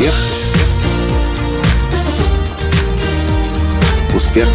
Успех. Успех.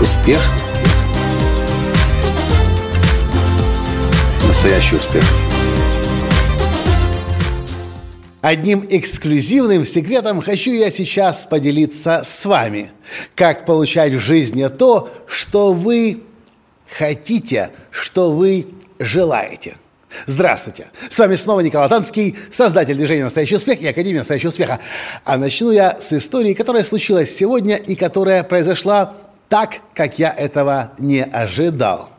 Успех. Настоящий успех. Одним эксклюзивным секретом хочу я сейчас поделиться с вами. Как получать в жизни то, что вы хотите, что вы желаете. Здравствуйте! С вами снова Николай Танский, создатель движения «Настоящий успех» и Академии «Настоящего успеха». А начну я с истории, которая случилась сегодня и которая произошла так, как я этого не ожидал.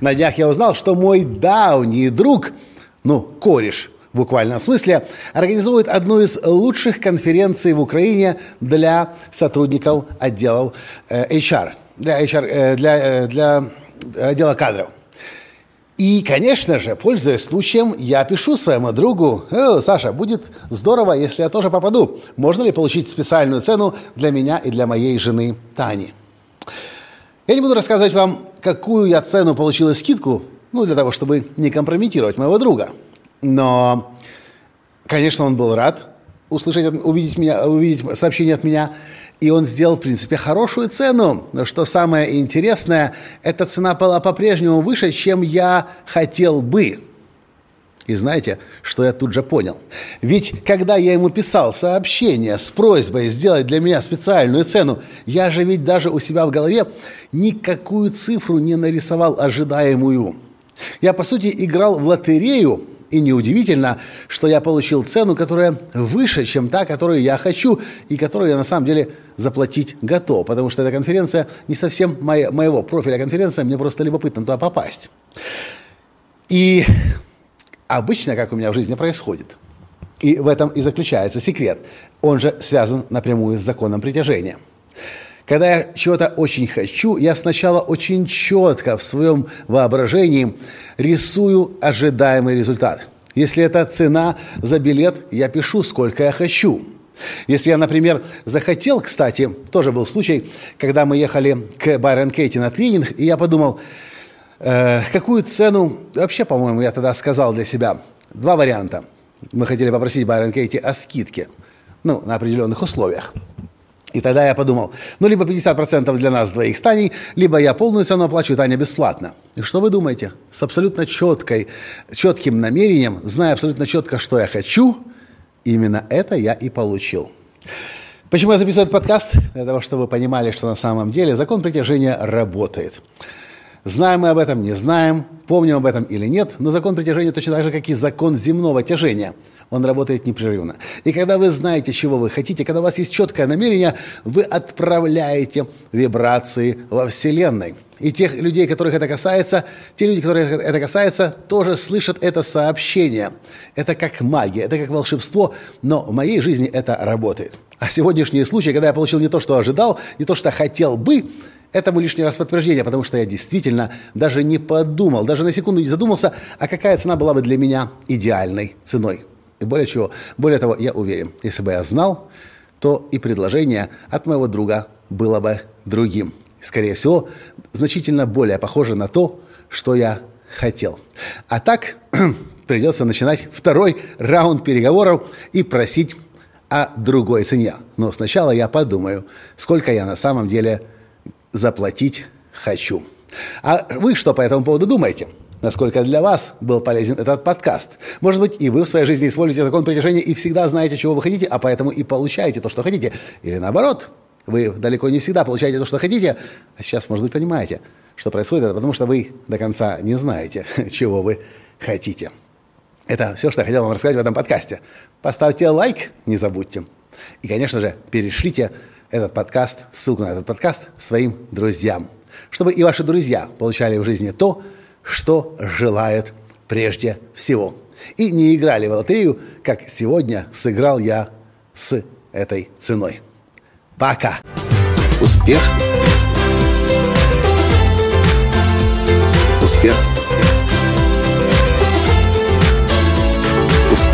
На днях я узнал, что мой давний друг, ну, кореш в буквальном смысле, организует одну из лучших конференций в Украине для сотрудников отделов э, HR, для, HR, э, для, э, для отдела кадров. И, конечно же, пользуясь случаем, я пишу своему другу, э, Саша, будет здорово, если я тоже попаду. Можно ли получить специальную цену для меня и для моей жены Тани? Я не буду рассказывать вам, какую я цену получила скидку, ну, для того, чтобы не компрометировать моего друга. Но, конечно, он был рад услышать, увидеть, меня, увидеть сообщение от меня – и он сделал, в принципе, хорошую цену. Но что самое интересное, эта цена была по-прежнему выше, чем я хотел бы. И знаете, что я тут же понял? Ведь когда я ему писал сообщение с просьбой сделать для меня специальную цену, я же ведь даже у себя в голове никакую цифру не нарисовал ожидаемую. Я, по сути, играл в лотерею, и неудивительно, что я получил цену, которая выше, чем та, которую я хочу, и которую я на самом деле заплатить готов. Потому что эта конференция не совсем моя, моего профиля конференция, мне просто любопытно туда попасть. И обычно, как у меня в жизни происходит, и в этом и заключается секрет, он же связан напрямую с законом притяжения – когда я чего-то очень хочу, я сначала очень четко в своем воображении рисую ожидаемый результат. Если это цена за билет, я пишу, сколько я хочу. Если я, например, захотел, кстати, тоже был случай, когда мы ехали к Байрон Кейти на тренинг, и я подумал, э, какую цену, вообще, по-моему, я тогда сказал для себя, два варианта. Мы хотели попросить Байрон Кейти о скидке, ну, на определенных условиях. И тогда я подумал, ну, либо 50% для нас двоих с Таней, либо я полную цену оплачу, Таня бесплатно. И что вы думаете? С абсолютно четкой, четким намерением, зная абсолютно четко, что я хочу, именно это я и получил. Почему я записываю этот подкаст? Для того, чтобы вы понимали, что на самом деле закон притяжения работает. Знаем мы об этом, не знаем, помним об этом или нет, но закон притяжения точно так же, как и закон земного тяжения. Он работает непрерывно. И когда вы знаете, чего вы хотите, когда у вас есть четкое намерение, вы отправляете вибрации во Вселенной. И тех людей, которых это касается, те люди, которых это касается, тоже слышат это сообщение. Это как магия, это как волшебство, но в моей жизни это работает. А сегодняшний случай, когда я получил не то, что ожидал, не то, что хотел бы, Этому лишний раз подтверждение, потому что я действительно даже не подумал, даже на секунду не задумался, а какая цена была бы для меня идеальной ценой. И более чего, более того, я уверен, если бы я знал, то и предложение от моего друга было бы другим. Скорее всего, значительно более похоже на то, что я хотел. А так придется начинать второй раунд переговоров и просить о другой цене. Но сначала я подумаю, сколько я на самом деле заплатить хочу. А вы что по этому поводу думаете? Насколько для вас был полезен этот подкаст? Может быть, и вы в своей жизни используете закон притяжения и всегда знаете, чего вы хотите, а поэтому и получаете то, что хотите. Или наоборот, вы далеко не всегда получаете то, что хотите, а сейчас, может быть, понимаете, что происходит, это потому что вы до конца не знаете, чего вы хотите. Это все, что я хотел вам рассказать в этом подкасте. Поставьте лайк, не забудьте. И, конечно же, перешлите этот подкаст, ссылку на этот подкаст своим друзьям, чтобы и ваши друзья получали в жизни то, что желают прежде всего. И не играли в лотерею, как сегодня сыграл я с этой ценой. Пока! Успех! Успех!